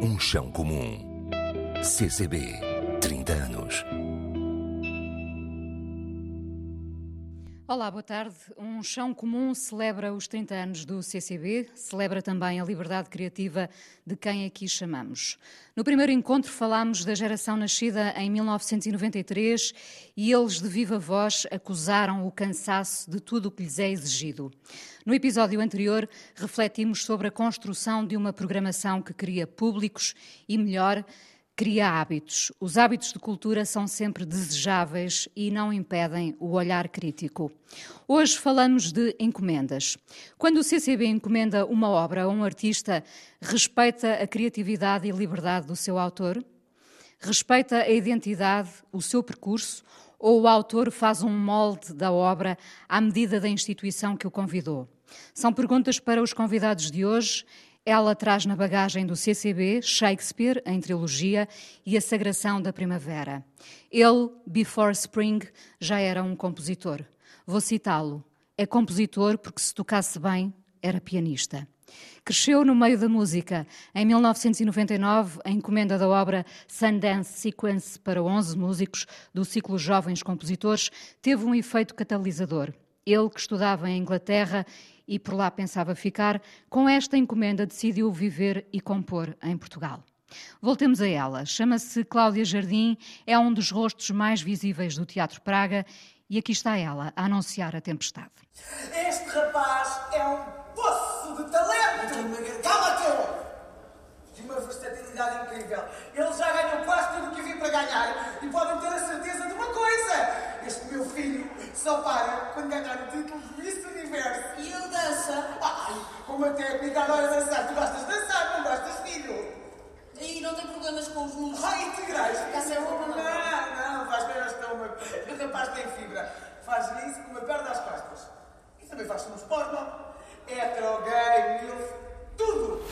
Um chão comum. CCB, 30 anos. Olá, boa tarde. Um chão comum celebra os 30 anos do CCB, celebra também a liberdade criativa de quem aqui chamamos. No primeiro encontro falámos da geração nascida em 1993 e eles, de viva voz, acusaram o cansaço de tudo o que lhes é exigido. No episódio anterior, refletimos sobre a construção de uma programação que cria públicos e, melhor, Cria hábitos. Os hábitos de cultura são sempre desejáveis e não impedem o olhar crítico. Hoje falamos de encomendas. Quando o CCB encomenda uma obra a um artista, respeita a criatividade e liberdade do seu autor? Respeita a identidade, o seu percurso? Ou o autor faz um molde da obra à medida da instituição que o convidou? São perguntas para os convidados de hoje ela traz na bagagem do CCB Shakespeare, em trilogia, e a Sagração da Primavera. Ele, Before Spring, já era um compositor. Vou citá-lo. É compositor porque, se tocasse bem, era pianista. Cresceu no meio da música. Em 1999, a encomenda da obra Sundance Sequence para 11 músicos do ciclo Jovens Compositores teve um efeito catalisador. Ele, que estudava em Inglaterra e por lá pensava ficar, com esta encomenda decidiu viver e compor em Portugal. Voltemos a ela. Chama-se Cláudia Jardim, é um dos rostos mais visíveis do Teatro Praga e aqui está ela a anunciar a tempestade. Este rapaz é um poço de talento! Cala-te! De uma versatilidade incrível. Ele já ganhou quase tudo o que vim para ganhar e podem ter a certeza de uma coisa: este meu filho só para quando ganhar o título de Miss Universo. E ele dança? Ai, com uma técnica, adora dançar. Tu gostas de dançar, não gostas, filho? E não tem problemas com os músculos? Ai, integrais. Fica sem roupa, não? Não, não, faz bem ao estômago. O rapaz tem fibra. Faz isso com uma perna às costas. E também faz nos porno. Hetero, gay, milf, tudo.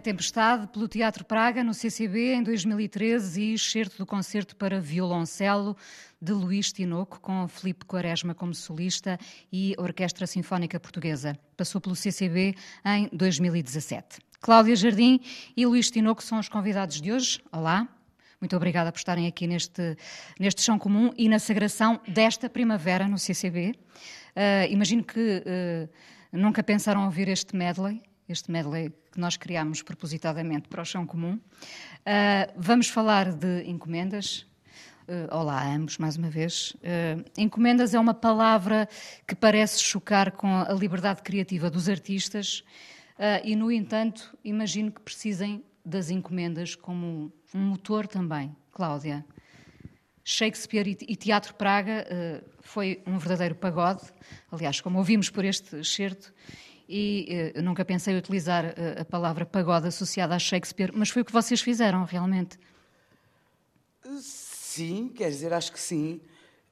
Tempestade, pelo Teatro Praga, no CCB, em 2013, e excerto do concerto para violoncelo de Luís Tinoco, com Filipe Quaresma como solista e Orquestra Sinfónica Portuguesa. Passou pelo CCB em 2017. Cláudia Jardim e Luís Tinoco são os convidados de hoje. Olá. Muito obrigada por estarem aqui neste, neste chão comum e na sagração desta primavera no CCB. Uh, imagino que uh, nunca pensaram ouvir este medley este medley que nós criámos propositadamente para o chão comum. Uh, vamos falar de encomendas. Uh, olá a ambos, mais uma vez. Uh, encomendas é uma palavra que parece chocar com a liberdade criativa dos artistas e, no entanto, imagino que precisem das encomendas como um motor também. Cláudia. Shakespeare e Teatro Praga foi um verdadeiro pagode, aliás, como ouvimos por este excerto, e uh, nunca pensei utilizar uh, a palavra pagode associada a Shakespeare, mas foi o que vocês fizeram realmente. Sim, quer dizer, acho que sim.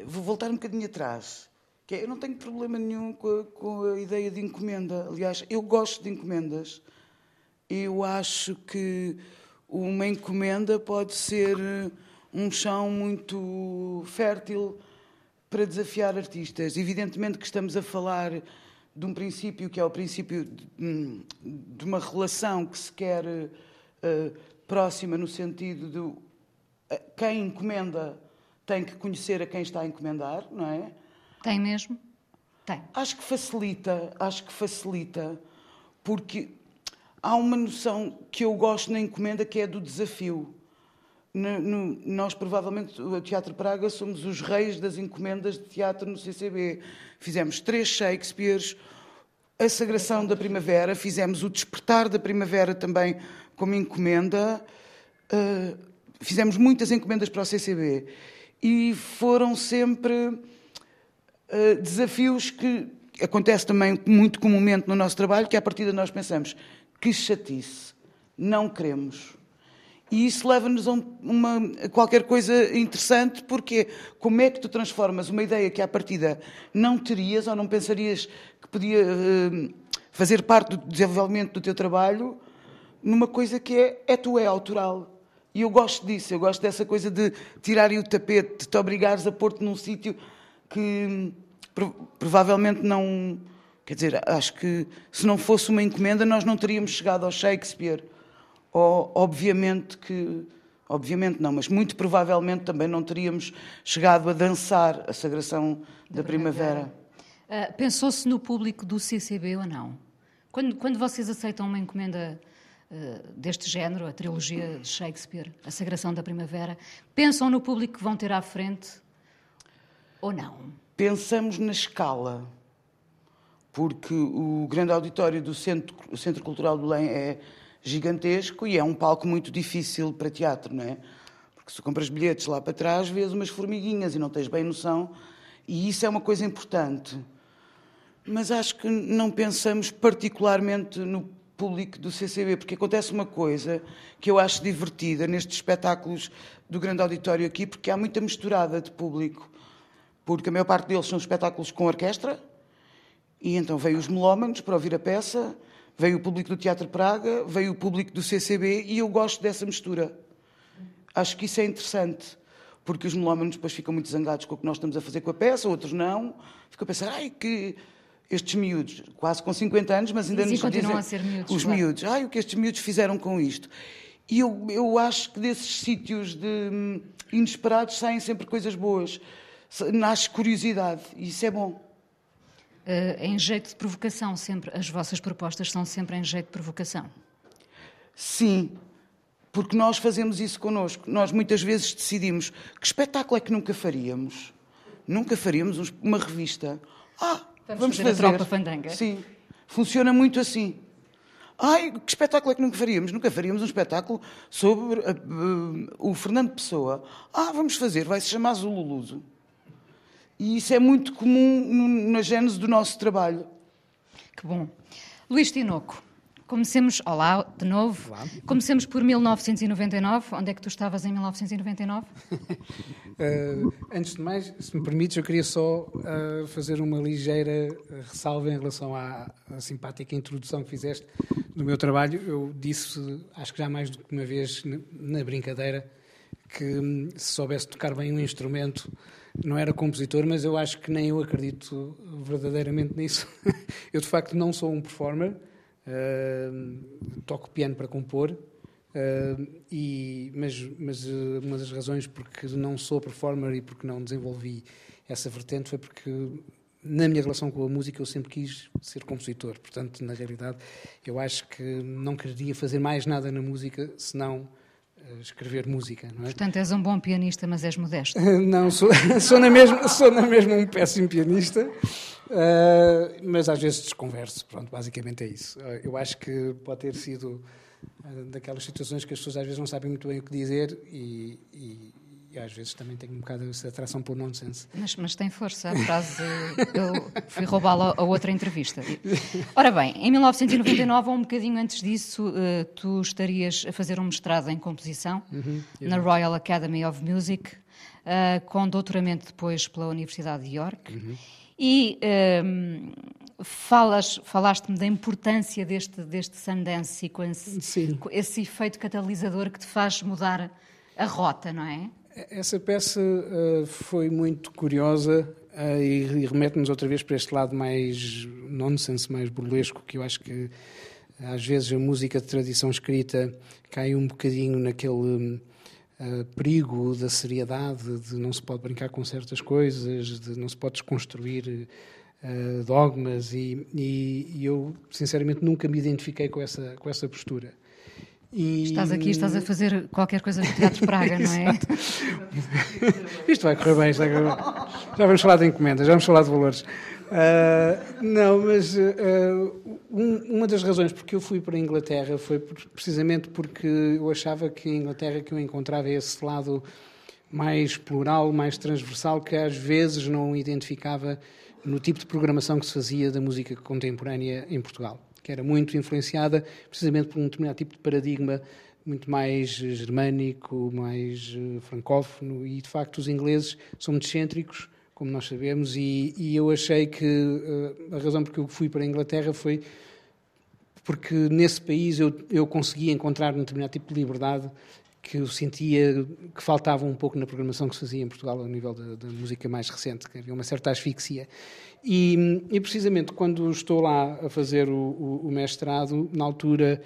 Vou voltar um bocadinho atrás. É, eu não tenho problema nenhum com a, com a ideia de encomenda. Aliás, eu gosto de encomendas. Eu acho que uma encomenda pode ser um chão muito fértil para desafiar artistas. Evidentemente que estamos a falar de um princípio que é o princípio de, de uma relação que se quer uh, próxima no sentido de uh, quem encomenda tem que conhecer a quem está a encomendar, não é? Tem mesmo? Tem. Acho que facilita, acho que facilita, porque há uma noção que eu gosto na encomenda que é do desafio. No, no, nós, provavelmente, o Teatro Praga, somos os reis das encomendas de teatro no CCB. Fizemos três Shakespeares, a Sagração da Primavera, fizemos o Despertar da Primavera também como encomenda. Uh, fizemos muitas encomendas para o CCB. E foram sempre uh, desafios que acontece também muito comumente no nosso trabalho, que a partir de nós pensamos que chatice, não queremos E isso leva-nos a, a qualquer coisa interessante, porque como é que tu transformas uma ideia que à partida não terias ou não pensarias que podia uh, fazer parte do desenvolvimento do teu trabalho numa coisa que é, é tua, é autoral. E eu gosto disso, eu gosto dessa coisa de tirarem o tapete, de te obrigares a pôr-te num sítio que provavelmente não. Quer dizer, acho que se não fosse uma encomenda, nós não teríamos chegado ao Shakespeare. Ou, obviamente que. Obviamente não, mas muito provavelmente também não teríamos chegado a dançar a Sagração da, da Primavera. Uh, Pensou-se no público do CCB ou não? Quando, quando vocês aceitam uma encomenda uh, deste género, a trilogia de Shakespeare, a Sagração da Primavera, pensam no público que vão ter à frente ou não? Pensamos na escala, porque o grande auditório do Centro, Centro Cultural do Belém é gigantesco e é um palco muito difícil para teatro, não é? Porque se compras bilhetes lá para trás, vês umas formiguinhas e não tens bem noção, e isso é uma coisa importante. Mas acho que não pensamos particularmente no público do CCB, porque acontece uma coisa que eu acho divertida nestes espetáculos do grande auditório aqui, porque há muita misturada de público porque a maior parte deles são espetáculos com orquestra, e então veio os melómanos para ouvir a peça, veio o público do Teatro Praga, veio o público do CCB, e eu gosto dessa mistura. Acho que isso é interessante, porque os melómanos depois ficam muito zangados com o que nós estamos a fazer com a peça, outros não. Ficam a pensar, ai, que estes miúdos, quase com 50 anos, mas ainda nos continuam dizem, a ser miúdos, os claro. miúdos, ai, o que estes miúdos fizeram com isto. E eu, eu acho que desses sítios de, hum, inesperados saem sempre coisas boas nasce curiosidade e isso é bom. Uh, em jeito de provocação, sempre as vossas propostas são sempre em jeito de provocação. Sim, porque nós fazemos isso connosco. Nós muitas vezes decidimos que espetáculo é que nunca faríamos. Nunca faríamos uma revista. Ah, vamos, vamos fazer, fazer. a tropa fandanga. Sim, funciona muito assim. Ai, que espetáculo é que nunca faríamos? Nunca faríamos um espetáculo sobre uh, uh, o Fernando Pessoa. Ah, vamos fazer, vai se chamar Zululuso. E isso é muito comum na gênese do nosso trabalho. Que bom. Luís Tinoco, comecemos. Olá, de novo. Olá. Comecemos por 1999. Onde é que tu estavas em 1999? uh, antes de mais, se me permites, eu queria só uh, fazer uma ligeira ressalva em relação à, à, simpática introdução que fizeste do meu trabalho. Eu disse, acho que já mais do que uma vez, na brincadeira, que hum, se soubesse tocar bem um instrumento não era compositor, mas eu acho que nem eu acredito verdadeiramente nisso. eu, de facto, não sou um performer, uh, toco piano para compor, uh, e, mas, mas uh, uma das razões porque não sou performer e porque não desenvolvi essa vertente foi porque na minha relação com a música eu sempre quis ser compositor. Portanto, na realidade, eu acho que não queria fazer mais nada na música senão escrever música, não é? Portanto, és um bom pianista, mas és modesto. não, sou, sou, na mesma, sou na mesma um péssimo pianista, uh, mas às vezes desconverso. Pronto, basicamente é isso. Eu acho que pode ter sido uh, daquelas situações que as pessoas às vezes não sabem muito bem o que dizer e, e, e às vezes também tenho um bocado essa atração pelo nonsense. Mas, mas tem força a frase. Eu fui roubá-la a outra entrevista. Ora bem, em 1999, ou um bocadinho antes disso, uh, tu estarias a fazer um mestrado em composição uhum, na Royal Academy of Music, uh, com doutoramento depois pela Universidade de York. Uhum. E um, falas, falaste-me da importância deste, deste Sundance Sequence, Sim. esse efeito catalisador que te faz mudar a rota, não é? Essa peça uh, foi muito curiosa uh, e, e remete-nos outra vez para este lado mais nonsense, mais burlesco, que eu acho que às vezes a música de tradição escrita cai um bocadinho naquele uh, perigo da seriedade, de não se pode brincar com certas coisas, de não se pode desconstruir dogmas, e, e, e eu sinceramente nunca me identifiquei com essa, com essa postura. E... Estás aqui, estás a fazer qualquer coisa no Teatro Praga, não é? Isto vai correr bem, vai correr bem. Já vamos falar de encomendas, já vamos falar de valores. Uh, não, mas uh, um, uma das razões porque eu fui para a Inglaterra foi precisamente porque eu achava que a Inglaterra que eu encontrava esse lado mais plural, mais transversal, que às vezes não identificava no tipo de programação que se fazia da música contemporânea em Portugal que era muito influenciada precisamente por um determinado tipo de paradigma muito mais germânico, mais uh, francófono, e de facto os ingleses são muito excêntricos, como nós sabemos, e, e eu achei que uh, a razão porque eu fui para a Inglaterra foi porque nesse país eu, eu conseguia encontrar um determinado tipo de liberdade que eu sentia que faltava um pouco na programação que se fazia em Portugal ao nível da, da música mais recente, que havia uma certa asfixia. E, e, precisamente quando estou lá a fazer o, o, o mestrado, na altura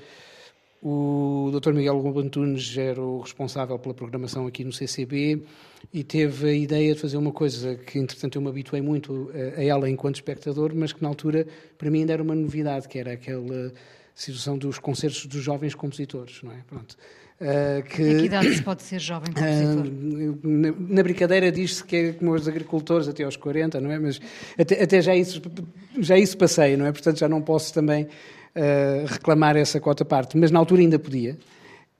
o Dr. Miguel Lobo Antunes era o responsável pela programação aqui no CCB e teve a ideia de fazer uma coisa que, entretanto, eu me habituei muito a ela enquanto espectador, mas que na altura para mim ainda era uma novidade, que era aquela situação dos concertos dos jovens compositores, não é? Pronto. Uh, que, a que idade se pode ser jovem compositor? Uh, na, na, brincadeira diz-se que é como os agricultores até aos 40, não é? Mas até, até já, isso, já isso passei, não é? Portanto já não posso também uh, reclamar essa cota parte, mas na altura ainda podia.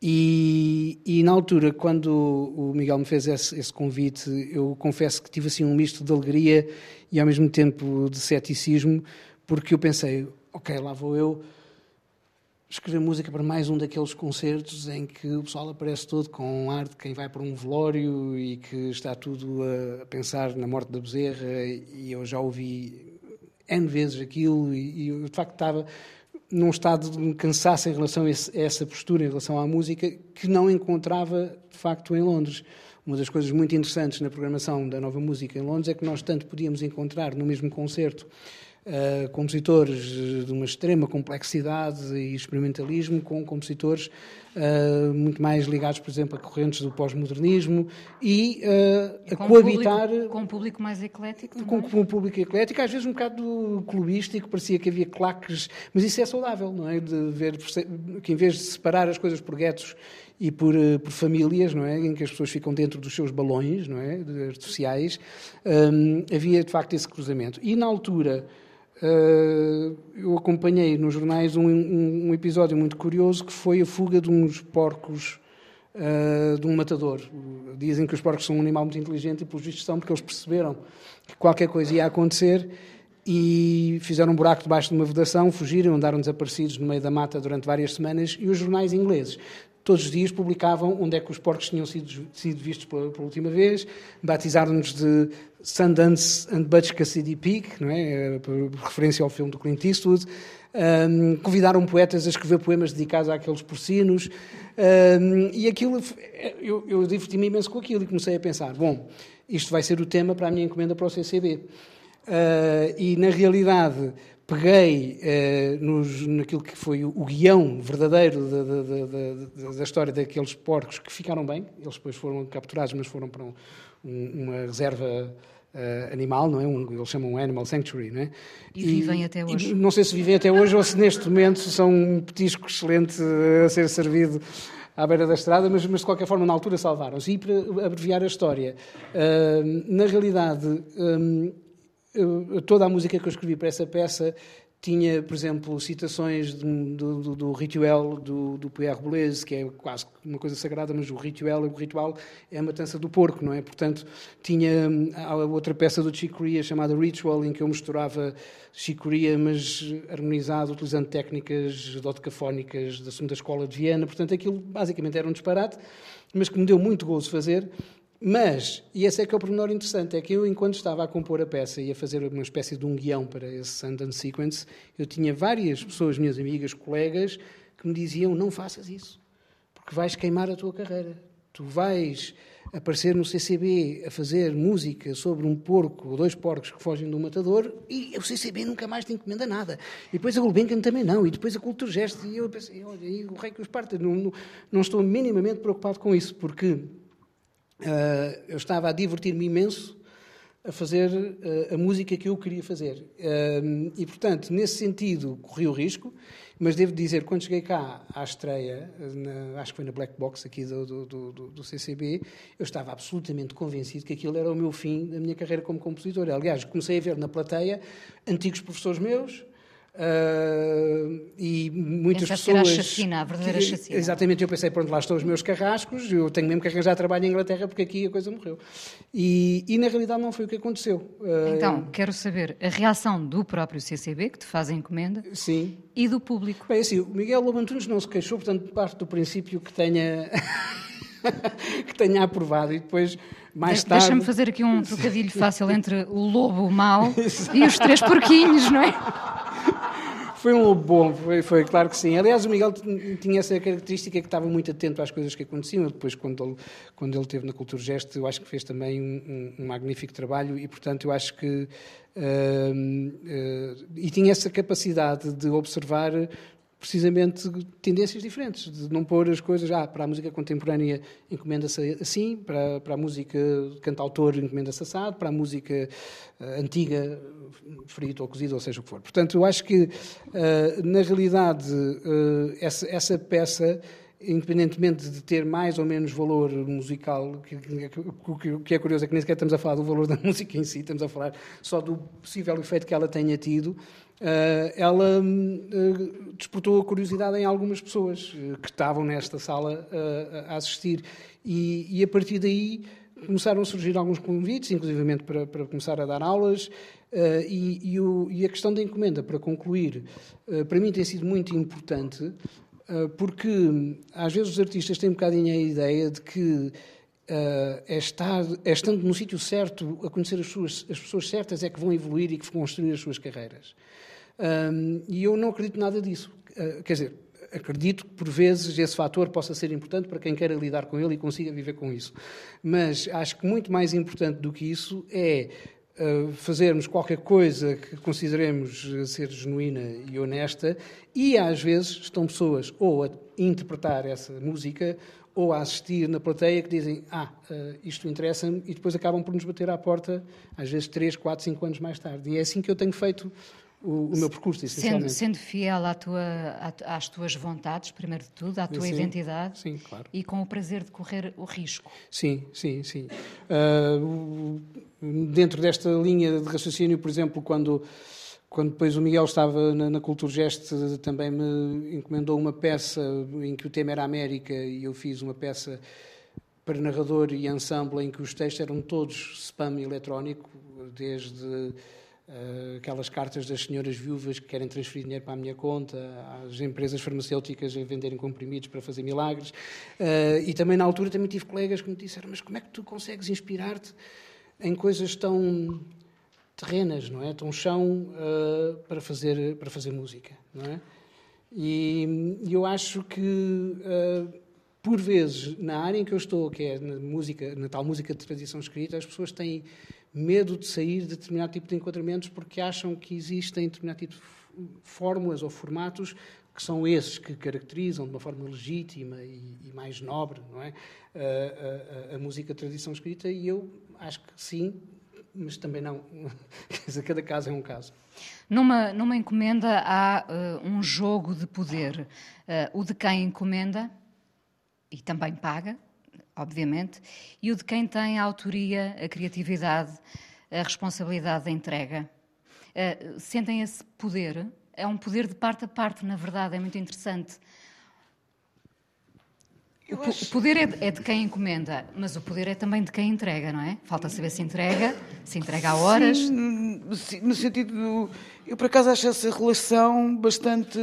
E, e, na altura, quando o Miguel me fez esse, esse, convite, eu confesso que tive assim um misto de alegria e ao mesmo tempo de ceticismo, porque eu pensei, ok, lá vou eu escrever música para mais um daqueles concertos em que o pessoal aparece todo com ar de quem vai para um velório e que está tudo a pensar na morte da bezerra e eu já ouvi N vezes aquilo e, e eu de facto estava num estado de cansaço em relação a, essa postura, em relação à música, que não encontrava, de facto, em Londres. Uma das coisas muito interessantes na programação da nova música em Londres é que nós tanto podíamos encontrar no mesmo concerto uh, compositores de uma extrema complexidade e experimentalismo com compositores uh, muito mais ligados, por exemplo, a correntes do pós-modernismo e, uh, e a coabitar... Público, com um público mais eclético Com, com um público eclético, às vezes um bocado clubístico, parecia que havia claques, mas isso é saudável, não é? De ver que em vez de separar as coisas por guetos e por, por, famílias, não é, em que as pessoas ficam dentro dos seus balões, não é, artificiais, um, havia de facto esse cruzamento. E na altura Uh, eu acompanhei nos jornais um, um, um, episódio muito curioso que foi a fuga de uns porcos uh, de um matador. Dizem que os porcos são um animal muito inteligente e, pelos vistos, são porque eles perceberam que qualquer coisa ia acontecer e fizeram um buraco debaixo de uma vedação, fugiram, andaram desaparecidos no meio da mata durante várias semanas e os jornais ingleses todos os dias publicavam onde é que os porcos tinham sido, sido vistos pela, pela última vez, batizaram-nos de Sundance and Butch Cassidy Peak, não é? por referência ao filme do Clint Eastwood, um, convidaram poetas a escrever poemas dedicados àqueles porcinos, um, e aquilo, eu, eu diverti-me imenso com aquilo e comecei a pensar, bom, isto vai ser o tema para a minha encomenda para o CCB. Uh, e, na realidade, peguei eh, nos, naquilo que foi o, o guião verdadeiro da, da, da, da, história daqueles porcos que ficaram bem, eles depois foram capturados, mas foram para um, um, uma reserva uh, animal, não é? Um, eles chamam um Animal Sanctuary, não é? E, e vivem até hoje. E, não sei se vivem até hoje ou se neste momento são um petisco excelente a ser servido à beira da estrada, mas, mas de qualquer forma na altura salvaram-se. E para abreviar a história, uh, na realidade, um, eu, toda a música que eu escrevi para essa peça tinha, por exemplo, citações do, do, do ritual do, do Pierre Boulez, que é quase uma coisa sagrada, mas o ritual, o ritual é a matança do porco, não é? Portanto, tinha a outra peça do Chick Corea chamada Ritual, em que eu misturava Chick Corea, mas harmonizado, utilizando técnicas dodecafónicas da segunda escola de Viena. Portanto, aquilo basicamente era um disparate, mas que me deu muito gozo fazer. Mas, e esse é que é o pormenor interessante, é que eu, enquanto estava a compor a peça e a fazer uma espécie de um guião para esse Sundance Sequence, eu tinha várias pessoas, minhas amigas, colegas, que me diziam: não faças isso, porque vais queimar a tua carreira. Tu vais aparecer no CCB a fazer música sobre um porco ou dois porcos que fogem do matador e o CCB nunca mais te encomenda nada. E depois a Gulbenkian também não, e depois a Cultura Gesto. E eu pensei: olha, e o rei que os parta, não, não, não estou minimamente preocupado com isso, porque Uh, eu estava a divertir-me imenso a fazer uh, a música que eu queria fazer. Uh, e, portanto, nesse sentido, corri o risco, mas devo dizer, quando cheguei cá à estreia, na, acho que foi na Black Box aqui do, do, do, do, CCB, eu estava absolutamente convencido que aquilo era o meu fim da minha carreira como compositor. Aliás, comecei a ver na plateia antigos professores meus, Uh, e muitas Pensaste pessoas. Que era a chacina, a verdadeira que, chacina. Exatamente, eu pensei, pronto, lá estão os meus carrascos, eu tenho mesmo que arranjar trabalho em Inglaterra porque aqui a coisa morreu. E, e na realidade não foi o que aconteceu. Uh, Então, quero saber a reação do próprio CCB, que te faz a encomenda, sim. e do público. Bem, assim, o Miguel Lobo Antunes não se queixou, portanto, parte do princípio que tenha. que tenha aprovado e depois mais De tarde Deixa-me fazer aqui um trocadilho fácil entre o lobo mau e os três porquinhos, não é? Foi um lobo bom, foi, foi, claro que sim. Aliás, o Miguel tinha essa característica que estava muito atento às coisas que aconteciam. Depois, quando ele, quando ele esteve na Cultura Gesto, eu acho que fez também um, um, um magnífico trabalho e, portanto, eu acho que. Uh, uh, e tinha essa capacidade de observar precisamente tendências diferentes, de não pôr as coisas, ah, para a música contemporânea encomenda-se assim, para, para a música cantautor encomenda-se assado, para a música uh, antiga, frito ou cozido, ou seja o que for. Portanto, eu acho que, uh, na realidade, uh, essa, essa peça independentemente de ter mais ou menos valor musical, que, que, que, é curioso é que nem sequer estamos a falar do valor da música em si, estamos a falar só do possível efeito que ela tenha tido, ela uh, despertou a curiosidade em algumas pessoas uh, que estavam nesta sala a assistir. E, e, a partir daí começaram a surgir alguns convites, inclusivamente para, para começar a dar aulas. E, e, o, e, a questão da encomenda, para concluir, para mim tem sido muito importante, porque às vezes os artistas têm um bocadinho a ideia de que é, estar, é estando no sítio certo, a conhecer as, suas, as pessoas certas, é que vão evoluir e que vão construir as suas carreiras. Um, e eu não acredito nada disso. Uh, quer dizer, acredito que por vezes esse fator possa ser importante para quem queira lidar com ele e consiga viver com isso. Mas acho que muito mais importante do que isso é uh, fazermos qualquer coisa que consideremos ser genuína e honesta e às vezes estão pessoas ou a interpretar essa música ou a assistir na plateia que dizem ah, isto interessa-me e depois acabam por nos bater à porta às vezes 3, 4, 5 anos mais tarde. E é assim que eu tenho feito o, o meu percurso, essencialmente. Sendo, sendo fiel à tua, à, às tuas vontades, primeiro de tudo, à tua sim, identidade. Sim, claro. E com o prazer de correr o risco. Sim, sim, sim. Uh, dentro desta linha de raciocínio, por exemplo, quando quando depois o Miguel estava na, na Culturgest, também me encomendou uma peça em que o tema era América e eu fiz uma peça para narrador e ensemble em que os textos eram todos spam eletrónico, desde aquelas cartas das senhoras viúvas que querem transferir dinheiro para a minha conta, às empresas farmacêuticas a venderem comprimidos para fazer milagres. Uh, e também na altura também tive colegas que me disseram: Mas como é que tu consegues inspirar-te em coisas tão terrenas, não é? Tão chão uh, para, fazer, para fazer música, não é? E eu acho que, por vezes, na área em que eu estou, que é na música, na tal música de tradição escrita, as pessoas têm medo de sair de determinado tipo de enquadramentos porque acham que existem determinado tipo de fórmulas ou formatos que são esses que caracterizam de uma forma legítima e, e mais nobre não é? A, a, a, música tradição escrita e eu acho que sim, mas também não. Cada caso é um caso. Numa, numa encomenda há uh, um jogo de poder. Uh, o de quem encomenda e também paga, obviamente, e o de quem tem a autoria, a criatividade, a responsabilidade da entrega. Uh, sentem esse poder? É um poder de parte a parte, na verdade, é muito interessante. Acho... O poder é de, é de, quem encomenda, mas o poder é também de quem entrega, não é? Falta saber se entrega, se entrega a horas. Sim, no sentido. Do, eu, por acaso, acho essa relação bastante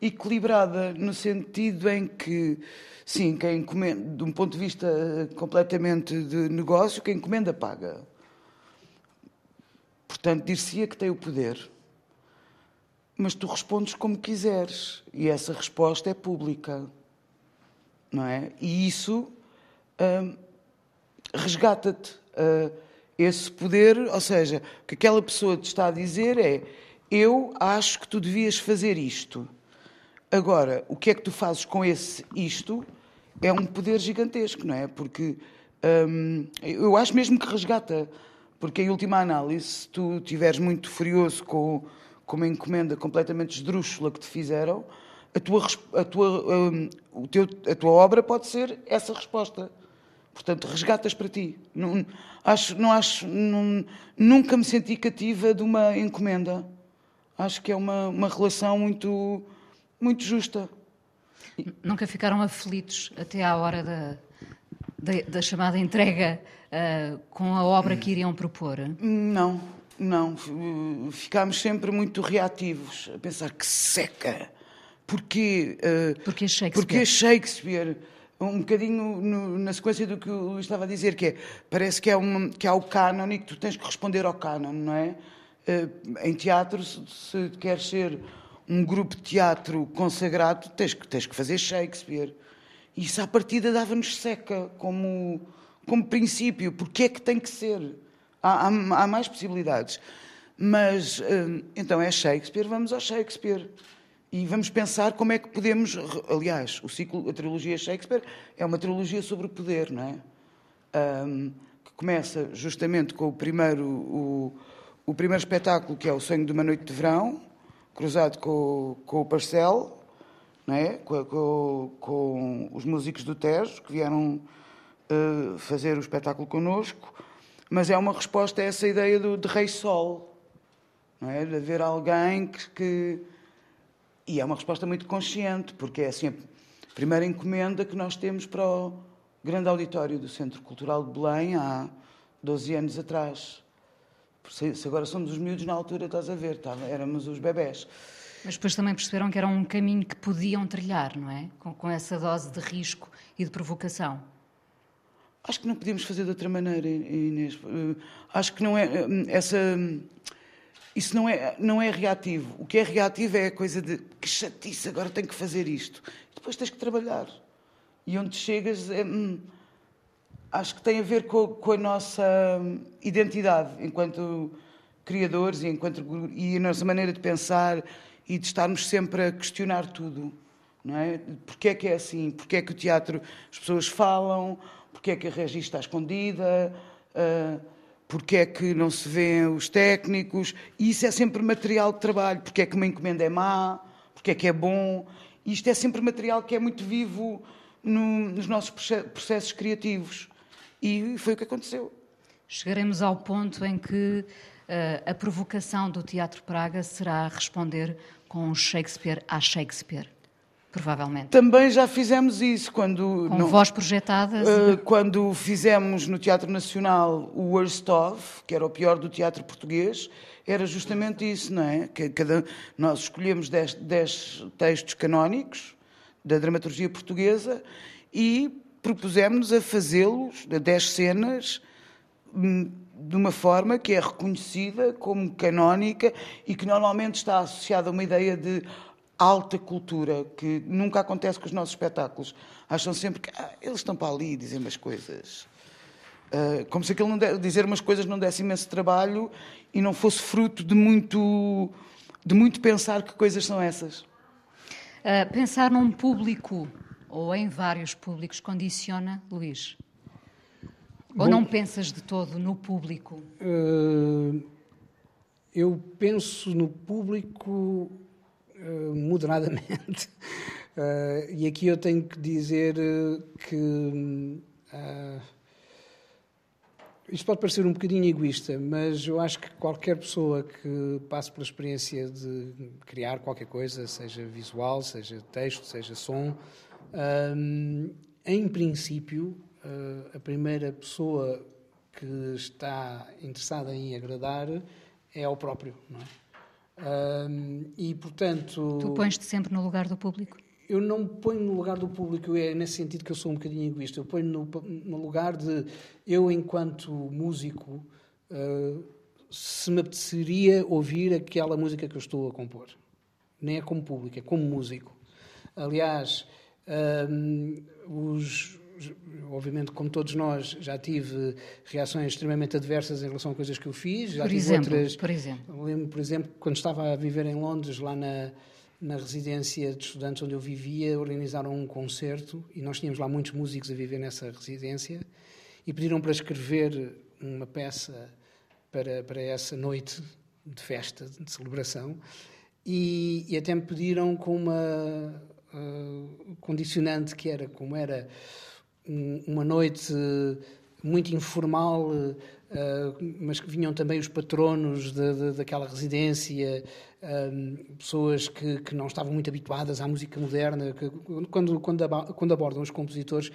equilibrada, no sentido em que Sim, quem encomenda, de um ponto de vista completamente de negócio, quem encomenda paga. Portanto, dir-se-ia que tem o poder. Mas tu respondes como quiseres. E essa resposta é pública. Não é? E isso hum, resgata-te uh, esse poder. Ou seja, o que aquela pessoa te está a dizer é: Eu acho que tu devias fazer isto. Agora, o que é que tu fazes com esse isto? é um poder gigantesco, não é? Porque hum, eu acho mesmo que resgata, porque em última análise, se tu estiveres muito furioso com, com uma encomenda completamente esdrúxula que te fizeram, a tua, a, tua, um, o teu, a tua obra pode ser essa resposta. Portanto, resgatas para ti. Não acho, não acho, não, nunca me senti cativa de uma encomenda. Acho que é uma, uma relação muito, muito justa. Nunca ficaram aflitos até à hora da, da, da chamada entrega uh, com a obra que iriam propor? Não, não. Ficámos sempre muito reativos, a pensar que seca. Porquê, uh, Porquê Shakespeare? Porquê Shakespeare? Um bocadinho no, na sequência do que o Luís estava a dizer, que é, parece que, é uma, que há o canon e que tu tens que responder ao canon, não é? Uh, em teatro, se, se queres ser um grupo de teatro consagrado, tens que, tens que fazer Shakespeare. Isso à partida dava-nos seca como, como princípio. Porque é que tem que ser? Há, há, há mais possibilidades. Mas, hum, então é Shakespeare, vamos ao Shakespeare. E vamos pensar como é que podemos. Aliás, o ciclo, a trilogia Shakespeare é uma trilogia sobre o poder, não é? Um, que começa justamente com o primeiro, o, o primeiro espetáculo, que é O Sonho de uma Noite de Verão, cruzado com, com o Parcel, não é? com, com, com os músicos do Tejo, que vieram uh, fazer o espetáculo connosco, mas é uma resposta a essa ideia do, de Rei Sol, é? de haver alguém que, que. E é uma resposta muito consciente, porque é assim a primeira encomenda que nós temos para o grande auditório do Centro Cultural de Belém há 12 anos atrás. Se, agora somos os miúdos, na altura estás a ver, tá? éramos os bebés. Mas depois também perceberam que era um caminho que podiam trilhar, não é? Com, com, essa dose de risco e de provocação. Acho que não podíamos fazer de outra maneira, Inês. Eh, acho que não é eh, essa. Isso não é, não é reativo. O que é reativo é a coisa de que chatice, agora tenho que fazer isto. Depois tens que trabalhar. E onde chegas é, hum, acho que tem a ver com, com, a nossa identidade enquanto criadores e, enquanto, e a nossa maneira de pensar e de estarmos sempre a questionar tudo. Não é? Porquê é que é assim? Porquê é que o teatro as pessoas falam? Porquê é que a regi está escondida? Uh, Porquê é que não se vêem os técnicos? E isso é sempre material de trabalho. Porquê é que uma encomenda é má? Porquê é que é bom? Isto é sempre material que é muito vivo no, nos nossos processos criativos. E foi o que aconteceu. Chegaremos ao ponto em que uh, a provocação do Teatro Praga será responder com Shakespeare a Shakespeare. Provavelmente. Também já fizemos isso quando. Com não, voz projetada? Uh, quando fizemos no Teatro Nacional o Worst of, que era o pior do teatro português, era justamente isso, não é? Que cada, nós escolhemos 10 textos canónicos da dramaturgia portuguesa e propusemos-nos a fazê-los, a 10 cenas, hum, de uma forma que é reconhecida como canónica e que normalmente está associada a uma ideia de alta cultura, que nunca acontece com os nossos espetáculos. Acham sempre que ah, eles estão para ali e dizem umas coisas. Uh, como se aquilo não dizer umas coisas não desse imenso trabalho e não fosse fruto de muito, de muito pensar que coisas são essas. Uh, pensar num público ou em vários públicos condiciona, Luís? Ou Bom, não pensas de todo no público? Uh, eu penso no público uh, moderadamente. Uh, e aqui eu tenho que dizer que. isto pode parecer um bocadinho egoísta, mas eu acho que qualquer pessoa que passe pela experiência de criar qualquer coisa, seja visual, seja texto, seja som, em princípio, uh, a primeira pessoa que está interessada em agradar é ao próprio, não é? e, portanto... Tu pões-te sempre no lugar do público? Eu não me ponho no lugar do público, é nesse sentido que eu sou um bocadinho egoísta. Eu ponho no, no lugar de eu, enquanto músico, uh, se me apeteceria ouvir aquela música que eu estou a compor. Nem é como público, é como músico. Aliás, os, obviamente, como todos nós, já tive reações extremamente adversas em relação a coisas que eu fiz. Já por tive exemplo, outras. Por exemplo. Lembro, por exemplo, quando estava a viver em Londres, lá na, na residência de estudantes onde eu vivia, organizaram um concerto e nós tínhamos lá muitos músicos a viver nessa residência e pediram para escrever uma peça para, para essa noite de festa, de celebração. E, e até me pediram com uma uh, condicionante que era como era um, uma noite uh, muito informal, uh, mas que vinham também os patronos de, de, daquela residência, um, pessoas que, que, não estavam muito habituadas à música moderna, que, quando, quando abordam os compositores,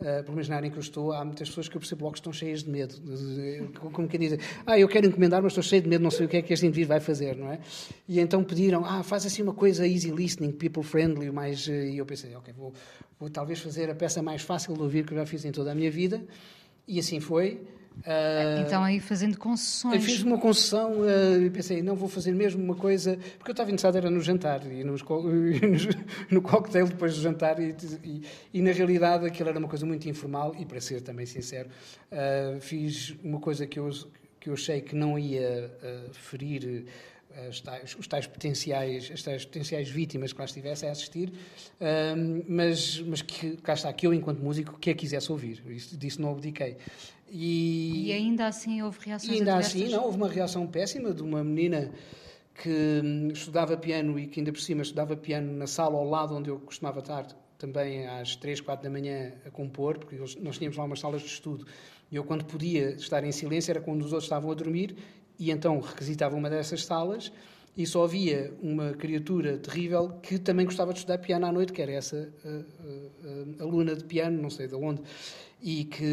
Uh, por imaginarem que eu estou, há muitas pessoas que eu percebo logo que estão cheias de medo. Como quem diz, ah, eu quero encomendar, mas estou cheio de medo, não sei o que é que este indivíduo vai fazer, não é? E então pediram, ah, faz assim uma coisa easy listening, people friendly, mais... E eu pensei, ok, vou, vou talvez fazer a peça mais fácil de ouvir que eu já fiz em toda a minha vida. E assim foi. Então aí fazendo concessões. Eu fiz uma concessão uh, e pensei, não vou fazer mesmo uma coisa, porque eu estava interessado era no jantar e nos, no cocktail depois do jantar e, e, e, na realidade aquilo era uma coisa muito informal e para ser também sincero, uh, fiz uma coisa que eu, que eu achei que não ia ferir tais, os tais potenciais, as tais potenciais vítimas que lá estivessem a assistir, mas, mas que cá está, que eu enquanto músico que a quisesse ouvir, isso, disso não abdiquei. E, e ainda assim houve reações ainda adversas? assim, não, houve uma reação péssima de uma menina que hum, estudava piano e que ainda por cima estudava piano na sala ao lado onde eu costumava estar, também às 3, 4 da manhã a compor, porque nós tínhamos lá umas salas de estudo. E eu, quando podia estar em silêncio, era quando os outros estavam a dormir, e então requisitava uma dessas salas, e só havia uma criatura terrível que também gostava de estudar piano à noite, que era essa uh, uh, aluna de piano, não sei de onde e que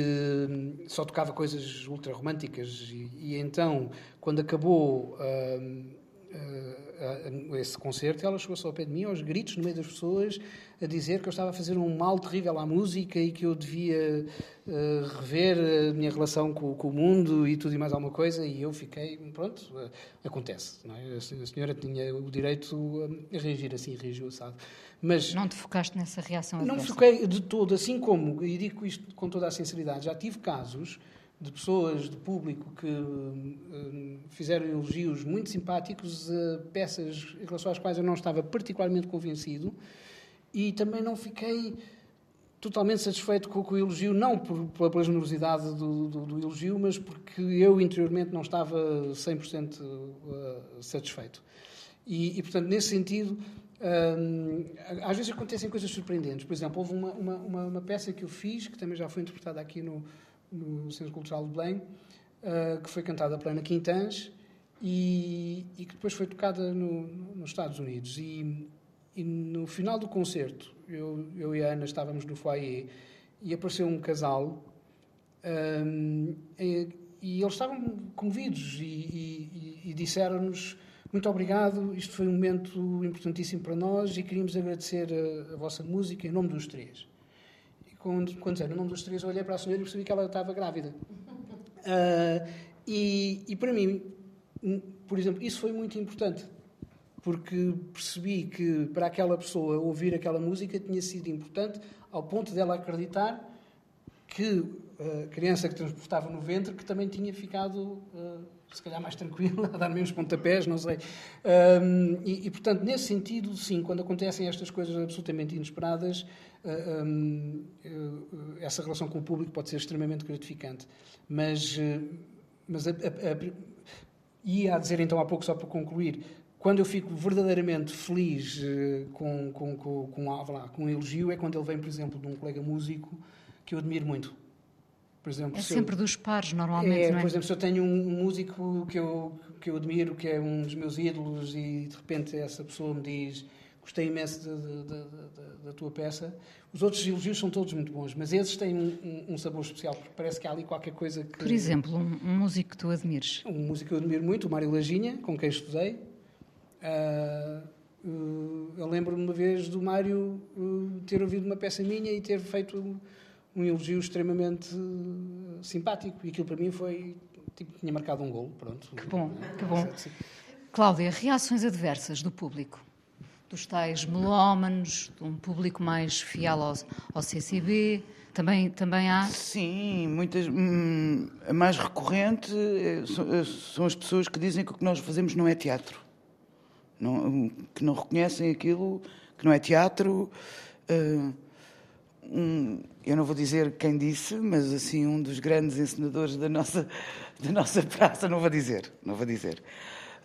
hum, só tocava coisas ultra românticas e, e então quando acabou uh, uh, esse concerto ela chegou só ao pé de mim aos gritos no meio das pessoas a dizer que eu estava a fazer um mal terrível à música e que eu devia uh, rever a minha relação com, com, o mundo e tudo e mais alguma coisa e eu fiquei, pronto, uh, acontece. É? A senhora tinha o direito a reagir assim, reagiu assado. Mas não te focaste nessa reação adversa? Não foquei de todo, assim como, e digo isto com toda a sinceridade, já tive casos de pessoas, de público, que uh, fizeram elogios muito simpáticos a peças em relação às quais eu não estava particularmente convencido e também não fiquei totalmente satisfeito com, o elogio, não pela generosidade do, do, do, elogio, mas porque eu interiormente não estava 100% uh, satisfeito. E, e, portanto, nesse sentido, um, às vezes acontecem coisas surpreendentes. Por exemplo, houve uma, uma, uma, peça que eu fiz, que também já foi interpretada aqui no, no Centro Cultural de Belém, uh, que foi cantada pela Ana Quintans e, e que depois foi tocada no, no, nos Estados Unidos. E, e, no final do concerto, eu, eu e a Ana estávamos no foyer e apareceu um casal um, e, e, eles estavam comovidos e, e disseram-nos muito obrigado, isto foi um momento importantíssimo para nós e queríamos agradecer a, a vossa música em nome dos três. Quando, quando disseram o nome dos três, eu olhei para a senhora e percebi que ela estava grávida. Uh, e, e para mim, por exemplo, isso foi muito importante, porque percebi que para aquela pessoa ouvir aquela música tinha sido importante ao ponto dela acreditar que a criança que transportava no ventre que também tinha ficado uh, se calhar mais tranquila, a dar menos pontapés, não sei. Um, e, e, portanto, nesse sentido, sim, quando acontecem estas coisas absolutamente inesperadas, uh, um, uh, essa relação com o público pode ser extremamente gratificante. Mas, uh, mas a, a, a, ia a dizer então há pouco, só para concluir, quando eu fico verdadeiramente feliz com, com, com, com, lá, com um elogio é quando ele vem, por exemplo, de um colega músico que eu admiro muito por exemplo, é sempre eu, dos pares, normalmente, é, não é? Por exemplo, se eu tenho um músico que eu, que eu admiro, que é um dos meus ídolos, e de repente essa pessoa me diz gostei imenso da tua peça. Os outros elogios são todos muito bons, mas esses têm um, um, um, sabor especial, porque parece que há ali qualquer coisa que... Por exemplo, um, um músico que tu admires? Um músico que eu admiro muito, o Mário Laginha, com quem estudei. Uh, uh, eu lembro-me uma vez do Mário uh, ter ouvido uma peça minha e ter feito um elogio extremamente eh, simpático. E aquilo para mim foi. Tipo, tinha marcado um gol, pronto. Que bom, que bom. Cláudia, reações adversas do público? Dos tais melómanos, de um público mais fiel ao, ao CCB? Também, também há? Sim, muitas. Hum, a mais recorrente eh, eh, são as pessoas que dizem que o que nós fazemos não é teatro. Não, que não reconhecem aquilo, que não é teatro. Uh, um, eu não vou dizer quem disse, mas assim um dos grandes ensinadores da nossa da nossa praça, não vou dizer, não vou dizer.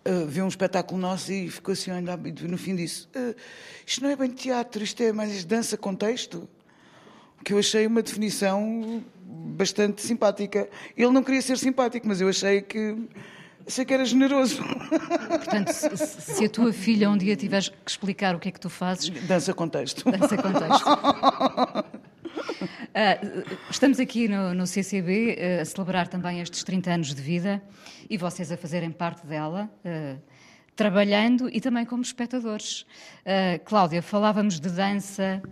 Uh, viu um espetáculo nosso e ficou assim a olhar e no fim disse: uh, isto não é bem teatro, isto é mais dança contexto. Que eu achei uma definição bastante simpática. Ele não queria ser simpático, mas eu achei que achei que era generoso. Portanto, se, se a tua filha um dia tiveres que explicar o que é que tu fazes, Dança contexto. Dança contexto. Ah, estamos aqui no, no CCB ah, a celebrar também estes 30 anos de vida e vocês a fazerem parte dela, ah, trabalhando e também como espectadores. Cláudia, falávamos de dança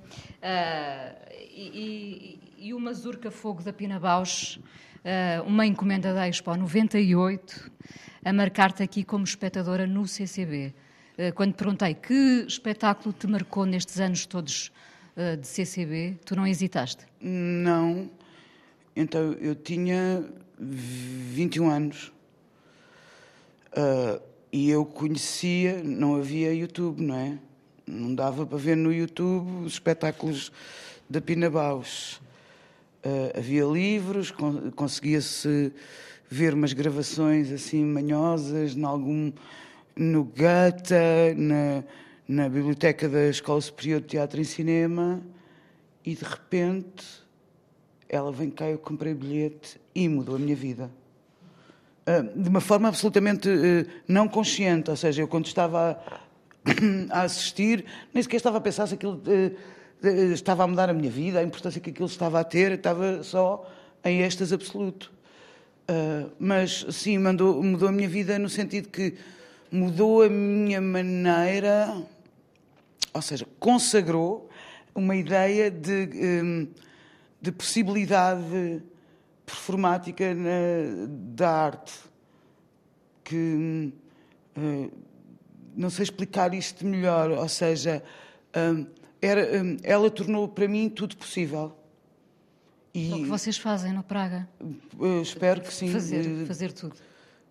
e, e, e o Mazurca Fogo da Pina Bausch, ah, uma encomenda da Expo 98, a marcar-te aqui como espectadora no CCB. Ah, Quando te perguntei que espetáculo te marcou nestes anos todos ah, de CCB, tu não hesitaste? Não. Então, eu tinha 21 anos. E eu conhecia, não havia YouTube, não é? Não dava para ver no YouTube os espetáculos da Pina Bausch. Ah, havia livros, con- conseguia-se ver umas gravações assim manhosas, em algum, no Gata, na, na biblioteca da Escola Superior de Teatro e Cinema, e de repente ela vem cá, eu comprei bilhete e mudou a minha vida. Ah, de uma forma absolutamente eh, não consciente, ou seja, eu quando estava a, assistir, nem sequer estava a pensar se aquilo eh, eh, estava a mudar a minha vida, a importância que aquilo estava a ter, estava só em êxtase absoluto. Ah, mas sim, mandou- mudou a minha vida no sentido que mudou a minha maneira, ou seja, consagrou uma ideia de, hum, de possibilidade performática na- da arte que eh, não sei explicar isto melhor, ou seja, hum, era, hum, ela tornou para mim tudo possível. E É o que vocês fazem no Praga? eh, espero que sim. Fazer, eh, fazer tudo.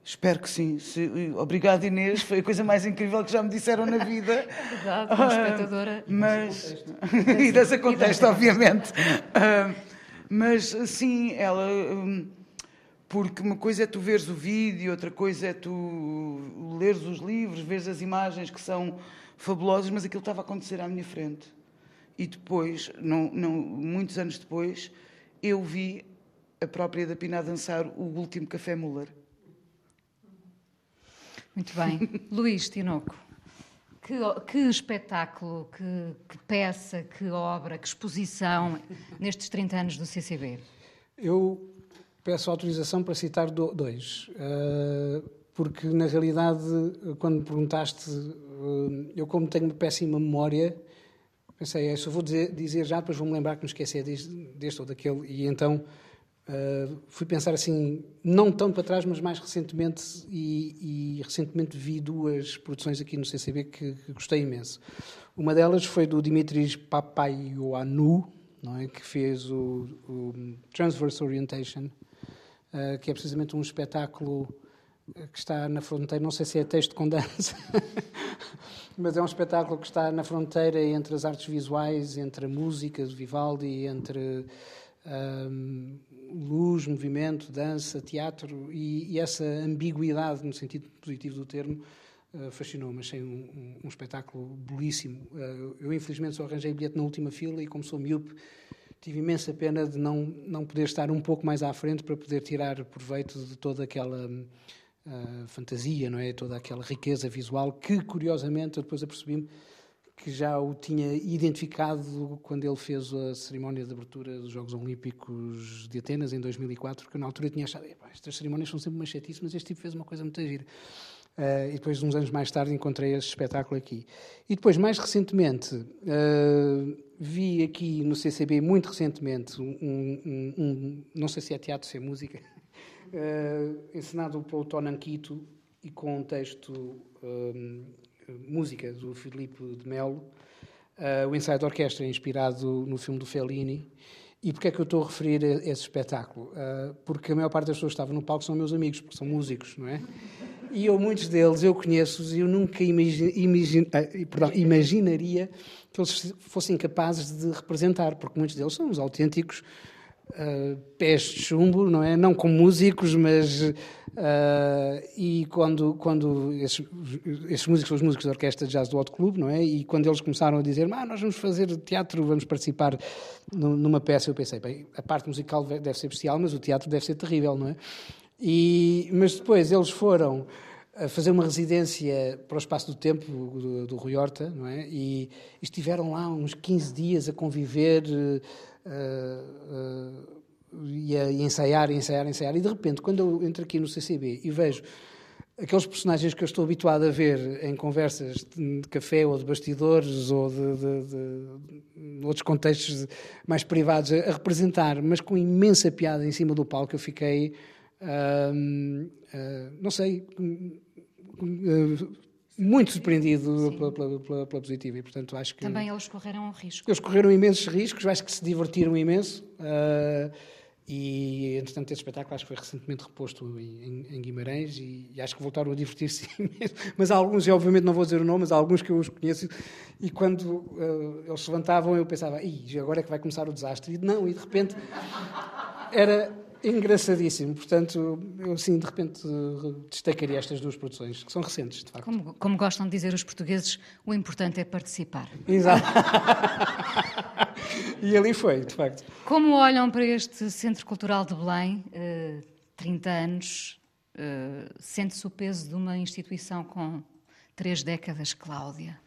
Espero que sim. Se- Obrigado, Inês. Foi a coisa mais incrível que já me disseram na vida. Verdade, como espectadora. Mas. e dessa contexto, obviamente. Ah, mas, sim, ela. hum, Porque uma coisa é tu veres o vídeo, outra coisa é tu leres os livros, veres as imagens que são fabulosas, mas aquilo estava a acontecer à minha frente. E depois, não, não, muitos anos depois, eu vi a própria da Pina a dançar o último Café Muller. Muito bem. Luís Tinoco, que, que espetáculo, que, que peça, que obra, que exposição nestes 30 anos do CCB? Eu peço autorização para citar do- dois, eh, porque na realidade, quando me perguntaste, eh, eu como tenho uma péssima memória, pensei, é, só vou dizer, dizer já, depois vou-me lembrar que me esqueci deste, deste ou daquele, e então eh, fui pensar assim, não tão para trás, mas mais recentemente, e, e recentemente vi duas produções aqui no CCB que, que gostei imenso. Uma delas foi do Dimitris Papaioannou, não é? que fez o, o Transverse Orientation, eh, que é precisamente um espetáculo que está na fronteira, não sei se é texto com dança, mas é um espetáculo que está na fronteira entre as artes visuais, entre a música de Vivaldi, entre ahm, luz, movimento, dança, teatro e, e essa ambiguidade, no sentido positivo do termo, eh, fascinou-me. Achei um, um, um espetáculo belíssimo. Eh, eu, infelizmente, só arranjei bilhete na última fila e, como sou miúpe, tive imensa pena de não, não poder estar um pouco mais à frente para poder tirar proveito de toda aquela fantasia, não é? Toda aquela riqueza visual que, curiosamente, eu depois apercebi-me que já o tinha identificado quando ele fez a cerimónia de abertura dos Jogos Olímpicos de Atenas em 2004, que na altura eu tinha achado, "Epá, estas cerimónias são sempre chatice, mas este tipo fez uma coisa muito gira. Uh, e depois, uns anos mais tarde, encontrei esse espetáculo aqui. E depois, mais recentemente, uh, vi aqui no CCB, muito recentemente, um, um- um- não sei se é teatro, se é música, uh, encenado pelo Tonan Quito e com um texto, um, música do Filipe de Melo, uh, o ensaio de orquestra inspirado no filme do Fellini. E porquê é que eu estou a referir a esse espetáculo? Uh, porque a maior parte das pessoas que estavam no palco são meus amigos, porque são músicos, não é? E eu, muitos deles, eu conheço-os e eu nunca imagi- imagi- ah, perdão, imaginaria que eles fossem capazes de representar, porque muitos deles são os autênticos ah, pés de chumbo, não é? Não como músicos, mas Uh, e quando, quando esses, esses, músicos os músicos da orquestra de jazz do Hot Club, não é? E quando eles começaram a dizer, ah, nós vamos fazer teatro, vamos participar numa peça, eu pensei, bem, a parte musical deve ser bestial, mas o teatro deve ser terrível, não é? E, mas depois eles foram a fazer uma residência para o espaço do tempo do, do Rui Horta, não é? E, estiveram lá uns 15 dias a conviver. Uh, uh, e a ensaiar, ensaiar, ensaiar. E de repente, quando eu entro aqui no CCB e vejo aqueles personagens que eu estou habituado a ver em conversas de café ou de bastidores ou de, de, de outros contextos mais privados a, representar, mas com imensa piada em cima do palco, eu fiquei, uh, uh, não sei, uh, muito surpreendido pela, pela, pela, pela, positiva e, portanto, acho que... Também eles correram um risco. Eles correram imensos riscos, acho que se divertiram imenso. Uh, e, entretanto, esse espetáculo acho que foi recentemente reposto em, em Guimarães e, e, acho que voltaram a divertir-se imenso. Mas há alguns, e obviamente não vou dizer o nome, mas há alguns que eu os conheço e quando uh, eles se levantavam eu pensava, Ih, agora é que vai começar o desastre. E não, e de repente era engraçadíssimo. Portanto, eu assim, de repente, destacaria estas duas produções, que são recentes, de facto. Como, como gostam de dizer os portugueses, o importante é participar. Exato. e ali foi, de facto. Como olham para este Centro Cultural de Belém, uh, 30 anos, uh, sente-se o peso de uma instituição com três décadas, Cláudia?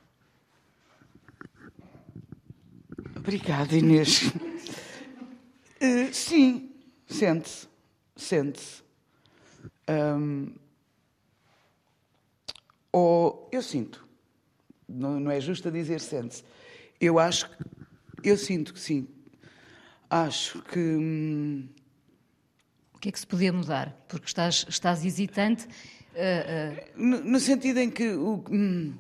Obrigada, Inês. Uh, sim, sente-se, sente-se. Um, ou eu sinto, não, não é justo dizer sente-se. Eu acho eu sinto que sim. Acho que. Hum... O que é que se podia mudar? Porque estás, estás hesitante. Uh, uh... No, no, sentido em que. O, hum,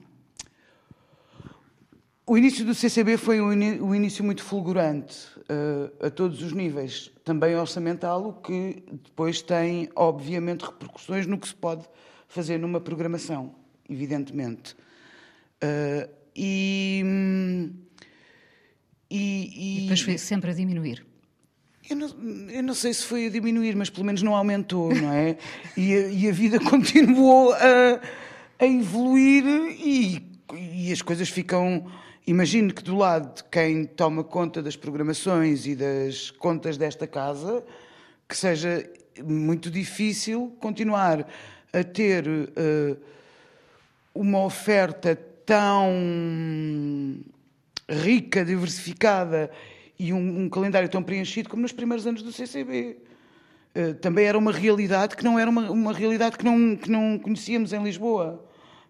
o início do CCB foi um, um início muito fulgurante uh, a todos os níveis, também orçamental, o que depois tem, obviamente, repercussões no que se pode fazer numa programação, evidentemente. e. Hum, e, e... e depois foi sempre a diminuir. Eu não, eu não, sei se foi a diminuir, mas pelo menos não aumentou, não é? e, a, e a vida continuou a, a evoluir e, e, as coisas ficam. Imagino que do lado de quem toma conta das programações e das contas desta casa, que seja muito difícil continuar a ter uh, uma oferta tão rica, diversificada e um, um, calendário tão preenchido como nos primeiros anos do CCB. Uh, eh, também era uma realidade que não era uma, uma realidade que não, que não conhecíamos em Lisboa.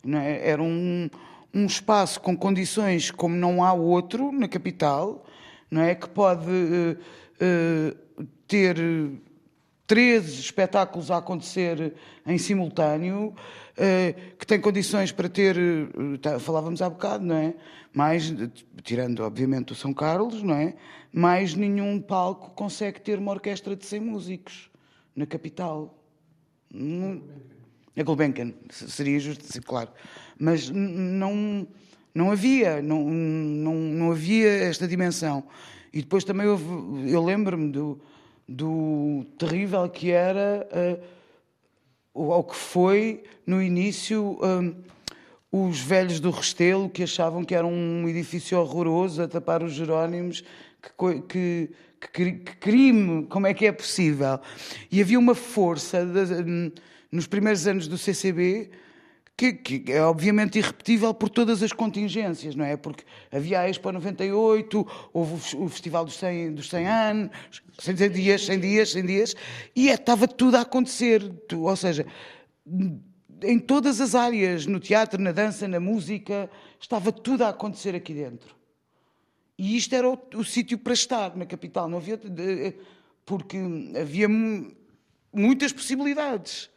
Não é? Era um, um espaço com condições como não há outro na capital, não é? que pode uh, uh, ter 13 espetáculos a acontecer em simultâneo, que tem condições para ter, tá, falávamos há bocado, não é? mais, tirando obviamente o São Carlos, não é? Mais nenhum palco consegue ter uma orquestra de 100 músicos na capital. A Gulbenkian, seria justo claro. Mas não, não havia, não, não, não havia esta dimensão. E depois também houve, eu lembro-me do, do terrível que era, uh, que foi no início. Uh, os velhos do Restelo que achavam que era um edifício horroroso a tapar os Jerónimos, que, que, que, que crime, como é que é possível? E havia uma força de, nos primeiros anos do CCB que, que, é obviamente irrepetível por todas as contingências, não é? Porque havia a Expo 98, houve o Festival dos 100, dos 100 anos, 100 dias, 100 dias, 100 dias, e é, estava tudo a acontecer. Ou seja, em todas as áreas, no teatro, na dança, na música, estava tudo a acontecer aqui dentro. E isto era o, o sítio para estar na capital, não havia porque havia muitas possibilidades.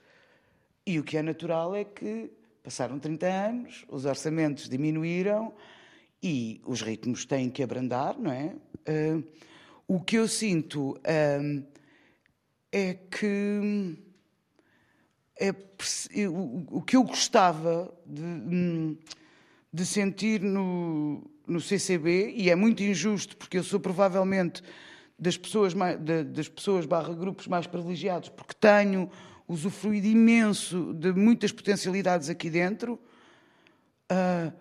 E o que é natural é que passaram 30 anos, os orçamentos diminuíram e os ritmos têm que abrandar, não é? Uh, o que eu sinto uh, é que é, o, que eu gostava de, hum, de sentir no, no CCB, e é muito injusto, porque eu sou provavelmente das pessoas, mais, das pessoas barra grupos mais privilegiados, porque tenho usufruído imenso de muitas potencialidades aqui dentro. Uh,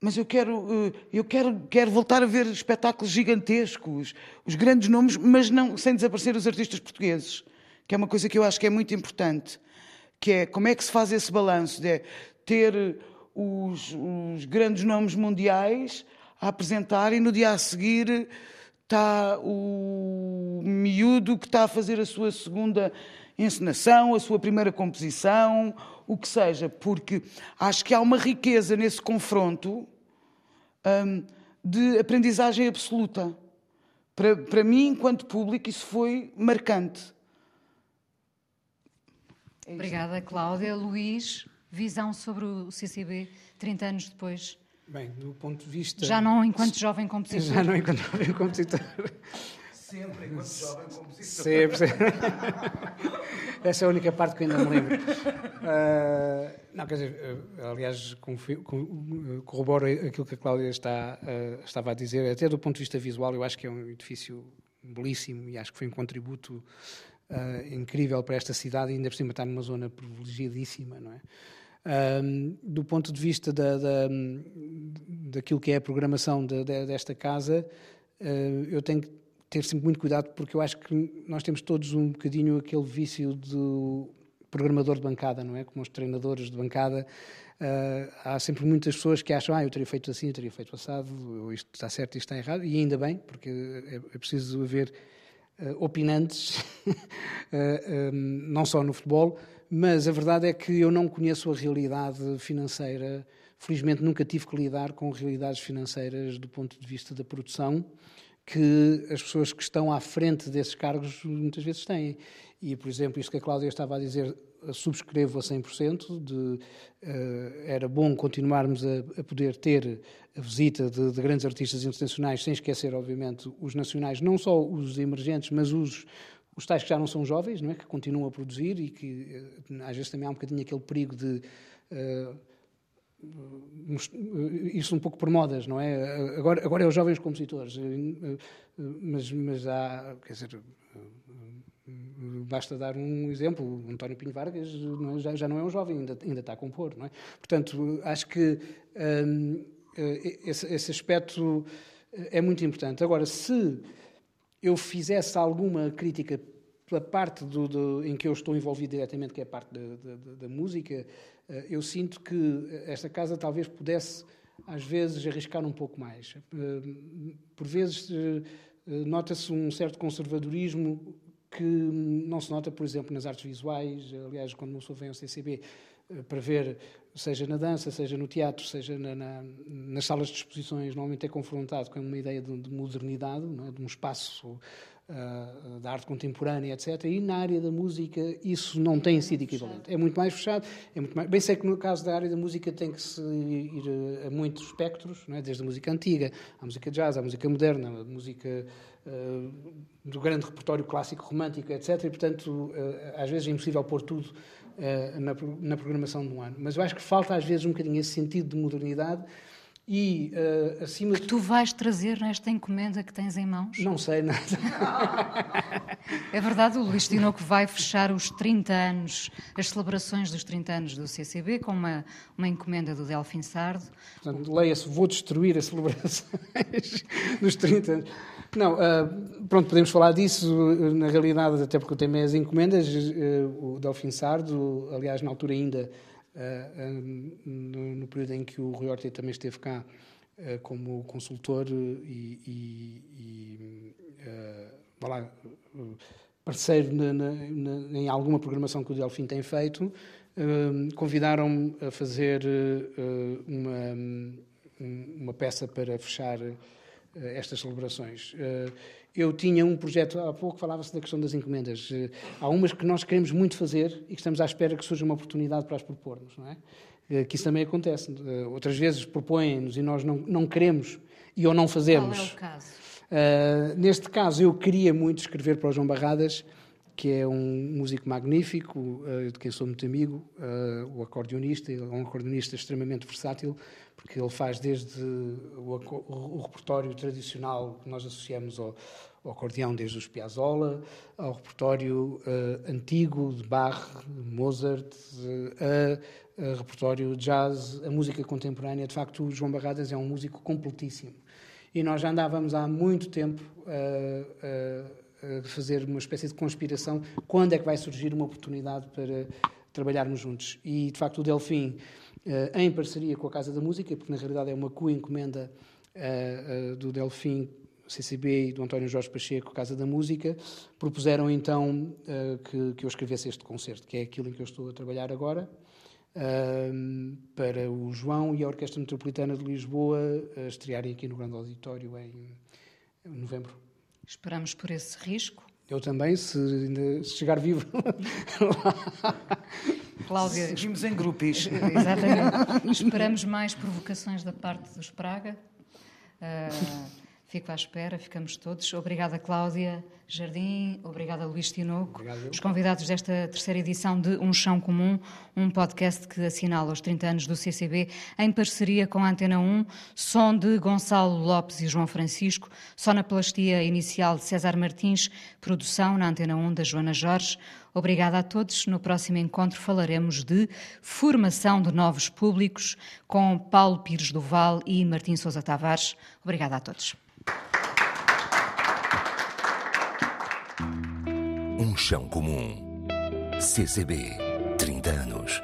mas eu quero, uh, eu quero, quero voltar a ver espetáculos gigantescos, os grandes nomes, mas não sem desaparecer os artistas portugueses, que é uma coisa que eu acho que é muito importante, que é como é que se faz esse balanço de ter os, os grandes nomes mundiais a apresentar e no dia a seguir está o miúdo que está a fazer a sua segunda encenação, a sua primeira composição, o que seja, porque acho que há uma riqueza nesse confronto hum, de aprendizagem absoluta. Para, para mim, enquanto público, isso foi marcante. É Obrigada, Cláudia. Luís, visão sobre o CCB 30 anos depois? Bem, do ponto de vista. Já não enquanto jovem compositor. Já não enquanto jovem compositor. Sempre enquanto jovem compositor. Sempre, sempre. Essa é a única parte que ainda me lembro. Uh, não, quer dizer, uh, aliás, corroboro aquilo que a Cláudia está, uh, estava a dizer. Até do ponto de vista visual, eu acho que é um edifício belíssimo e acho que foi um contributo incrível para esta cidade e ainda por cima está numa zona privilegiadíssima, não é? Um, do ponto de vista da, da, daquilo que é a programação de, de, desta casa, uh, eu tenho que ter sempre muito cuidado porque eu acho que nós temos todos um bocadinho aquele vício do programador de bancada, não é? Como os treinadores de bancada. Uh, há sempre muitas pessoas que acham, ah, eu teria feito assim, eu teria feito assado, ou isto está certo, isto está errado, e ainda bem, porque é, é preciso haver uh, opinantes, uh, um, não só no futebol, mas a verdade é que eu não conheço a realidade financeira. Felizmente nunca tive que lidar com realidades financeiras do ponto de vista da produção que as pessoas que estão à frente desses cargos muitas vezes têm. E, por exemplo, isto que a Cláudia estava a dizer, subscrevo a 100%, de, uh, era bom continuarmos a, a, poder ter a visita de, de, grandes artistas internacionais, sem esquecer, obviamente, os nacionais, não só os emergentes, mas os, os tais que já não são jovens, não é? que continuam a produzir e que eh, às vezes também há um bocadinho aquele perigo de uh, isso um pouco por modas, não é? Agora, agora é os jovens compositores, mas, mas há, quer dizer, basta dar um exemplo, António Pinho Vargas não é, já, já, não é um jovem, ainda, ainda está a compor, não é? Portanto, acho que hum, esse, esse aspecto é muito importante. Agora, se eu fizesse alguma crítica pela parte do, do, em que eu estou envolvido diretamente, que é a parte da, da, música, eh, eu sinto que esta casa talvez pudesse, às vezes, arriscar um pouco mais. Eh, por vezes, eh, nota-se um certo conservadorismo que não se nota, por exemplo, nas artes visuais. Aliás, quando uma pessoa vem ao CCB para ver, seja na dança, seja no teatro, seja na, na, nas salas de exposições, normalmente é confrontado com uma ideia de, de modernidade, é? de um espaço uh, da arte contemporânea, etc. E na área da música isso não tem sido equivalente. É muito mais fechado. É muito mais... Bem sei que no caso da área da música tem que se ir a muitos espectros, é? desde a música antiga, à música jazz, à música moderna, à música uh, do grande repertório clássico romântico, etc. E, portanto, uh, às vezes é impossível pôr tudo na, na programação de um ano. Mas eu acho que falta às vezes um bocadinho esse sentido de modernidade e, uh, acima que tu vais trazer nesta encomenda que tens em mãos? Não sei nada. é verdade, o Luís Tinoco vai fechar os 30 anos, as celebrações dos 30 anos do CCB, com uma, uma encomenda do Delfim Sardo. Portanto, leia-se, vou destruir as celebrações dos 30 anos. Não, uh, pronto, podemos falar disso, na realidade, até porque o tema é as encomendas. Uh, o Delfim Sardo, aliás, na altura ainda eh, eh, no, no, período em que o Rui Horta também esteve cá eh, como consultor e, e, e lá, parceiro na, na, na, em alguma programação que o Delfim tem feito, convidaram-me a fazer uma, uma peça para fechar estas celebrações. Eu tinha um projeto, há pouco falava-se da questão das encomendas. Eh, há umas que nós queremos muito fazer e que estamos à espera que surja uma oportunidade para as propormos, não é? Eh, que isso também acontece. Eh, outras vezes propõem-nos e nós não, não queremos e ou não fazemos. Qual é o caso? Uh, neste caso, eu queria muito escrever para o João Barradas, que é um músico magnífico, uh, de quem sou muito amigo, uh, o acordeonista, é um acordeonista extremamente versátil, porque ele faz desde o, o, repertório tradicional que nós associamos ao, ao acordeão, desde os Piazzolla, ao repertório uh, antigo de Bach, Mozart, a, a repertório jazz, a música contemporânea. De facto, o João Barradas é um músico completíssimo. E nós já andávamos há muito tempo a fazer uma espécie de conspiração quando é que vai surgir uma oportunidade para trabalharmos juntos. E, de facto, o Delfim, eh, em parceria com a Casa da Música, porque na realidade é uma co-encomenda eh, eh, do Delfim, CCB e do António Jorge Pacheco, Casa da Música, propuseram então que, que eu escrevesse este concerto, que é aquilo em que eu estou a trabalhar agora, para o João e a Orquestra Metropolitana de Lisboa estrearem aqui no Grande Auditório em novembro. Esperamos por esse risco. Eu também, se, se chegar vivo. Cláudia. Seguimos em grupos. Exatamente. Esperamos mais provocações da parte dos Praga. Uh, Fico à espera, ficamos todos. Obrigada, Cláudia Jardim, obrigada, Luís Tinoco, os convidados desta terceira edição de Um Chão Comum, um podcast que assinala os 30 anos do CCB, em parceria com a Antena 1, som de Gonçalo Lopes e João Francisco, sonoplastia inicial de César Martins, produção na Antena 1 da Joana Jorge. Obrigada a todos. No próximo encontro falaremos de formação de novos públicos com Paulo Pires Duval e Martim Sousa Tavares. Obrigada a todos. Um chão comum. CCB, 30 anos.